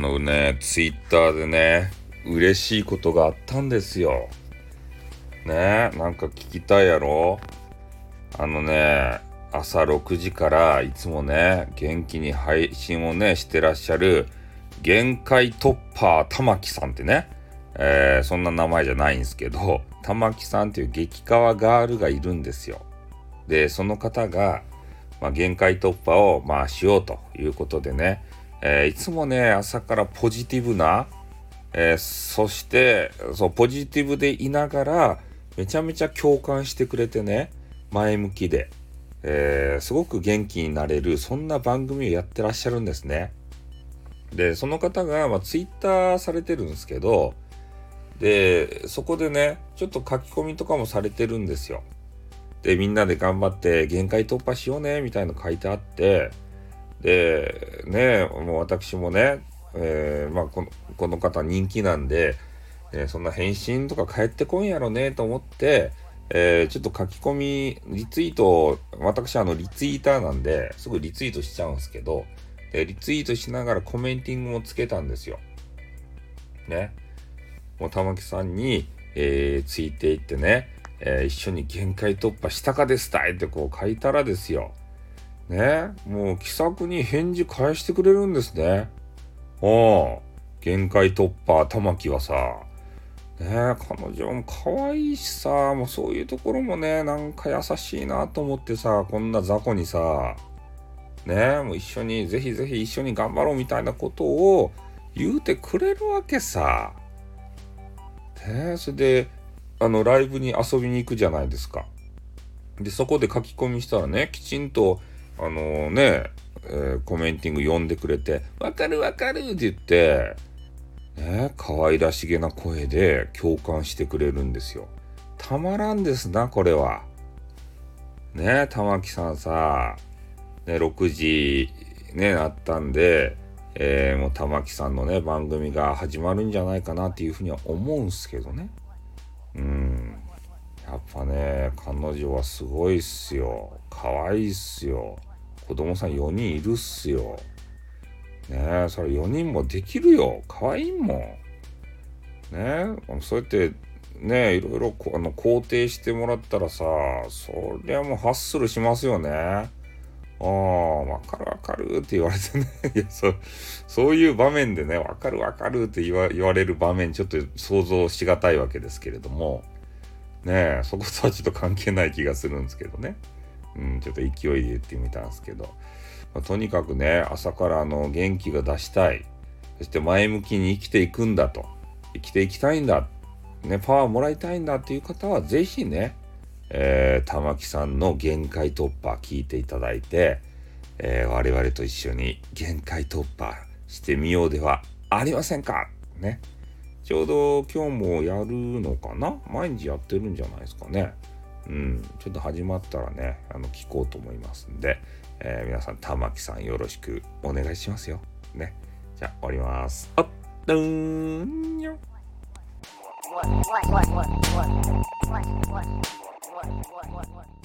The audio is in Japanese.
のね、ツイッターでね、嬉しいことがあったんですよ。ねなんか聞きたいやろ？あのね、朝6時からいつもね、元気に配信をね、してらっしゃる、限界突破玉木さんってね、えー、そんな名前じゃないんですけど、玉木さんっていう激川ガールがいるんですよ。で、その方が、まあ、限界突破を、まあ、しようということでね、えー、いつもね、朝からポジティブな、えー、そして、そう、ポジティブでいながら、めちゃめちゃ共感してくれてね、前向きで、えー、すごく元気になれる、そんな番組をやってらっしゃるんですね。で、その方が、まあ、ツイッターされてるんですけど、で、そこでね、ちょっと書き込みとかもされてるんですよ。で、みんなで頑張って限界突破しようね、みたいなの書いてあって、で、ね、もう私もね、えー、まあこの、この方人気なんで、えー、そんな返信とか返ってこんやろね、と思って、えー、ちょっと書き込み、リツイート、私あのリツイーターなんで、すぐリツイートしちゃうんですけど、でリツイートしながらコメンティングもつけたんですよ。ね。もう玉木さんに、えー、ついていってね、えー、一緒に限界突破したかですたいってこう書いたらですよ。ね、もう気さくに返事返してくれるんですね。うん。限界突破、玉木はさ、ね彼女も可愛いしさ、もうそういうところもね、なんか優しいなと思ってさ、こんな雑魚にさ、ねもう一緒に、ぜひぜひ一緒に頑張ろうみたいなことを言うてくれるわけさ。ねそれで、あの、ライブに遊びに行くじゃないですか。で、そこで書き込みしたらね、きちんと、あの、ね、えー、コメンティング読んでくれて、わかるわかるって言って、ね、可愛らしげな声で共感してくれるんですよ。たまらんですな、これは。ね、玉木さんさ、ね、6時ね、なったんで、えー、もう玉木さんのね、番組が始まるんじゃないかなっていうふうには思うんすけどね。うん。やっぱね、彼女はすごいっすよ。可愛いっすよ。子供さん4人いるっすよ。ねえ、それ4人もできるよ。可愛いもん。ねえ、そうやってねえいろいろあの肯定してもらったらさ、そりゃもうハッスルしますよね。ああ、わかるわかるって言われてね。いや、そ、そういう場面でね、わかるわかるって言わ言われる場面、ちょっと想像しがたいわけですけれども、ねえ、そことはちょっと関係ない気がするんですけどね。うん、ちょっと勢いで言ってみたんですけど、まあ、とにかくね、朝からあの元気が出したい。そして前向きに生きていくんだと。生きていきたいんだ。ね、パワーもらいたいんだっていう方は、ぜひね、えー、玉木さんの限界突破聞いていただいて、えー、我々と一緒に限界突破してみようではありませんかね。ちょうど今日もやるのかな毎日やってるんじゃないですかね。うん、ちょっと始まったらね、あの、聞こうと思いますんで、えー、皆さん、玉木さんよろしくお願いしますよ。ね。じゃあ、終わります。あっ、どんよ。What, what, what, what, what, what, what, what, what, what, what.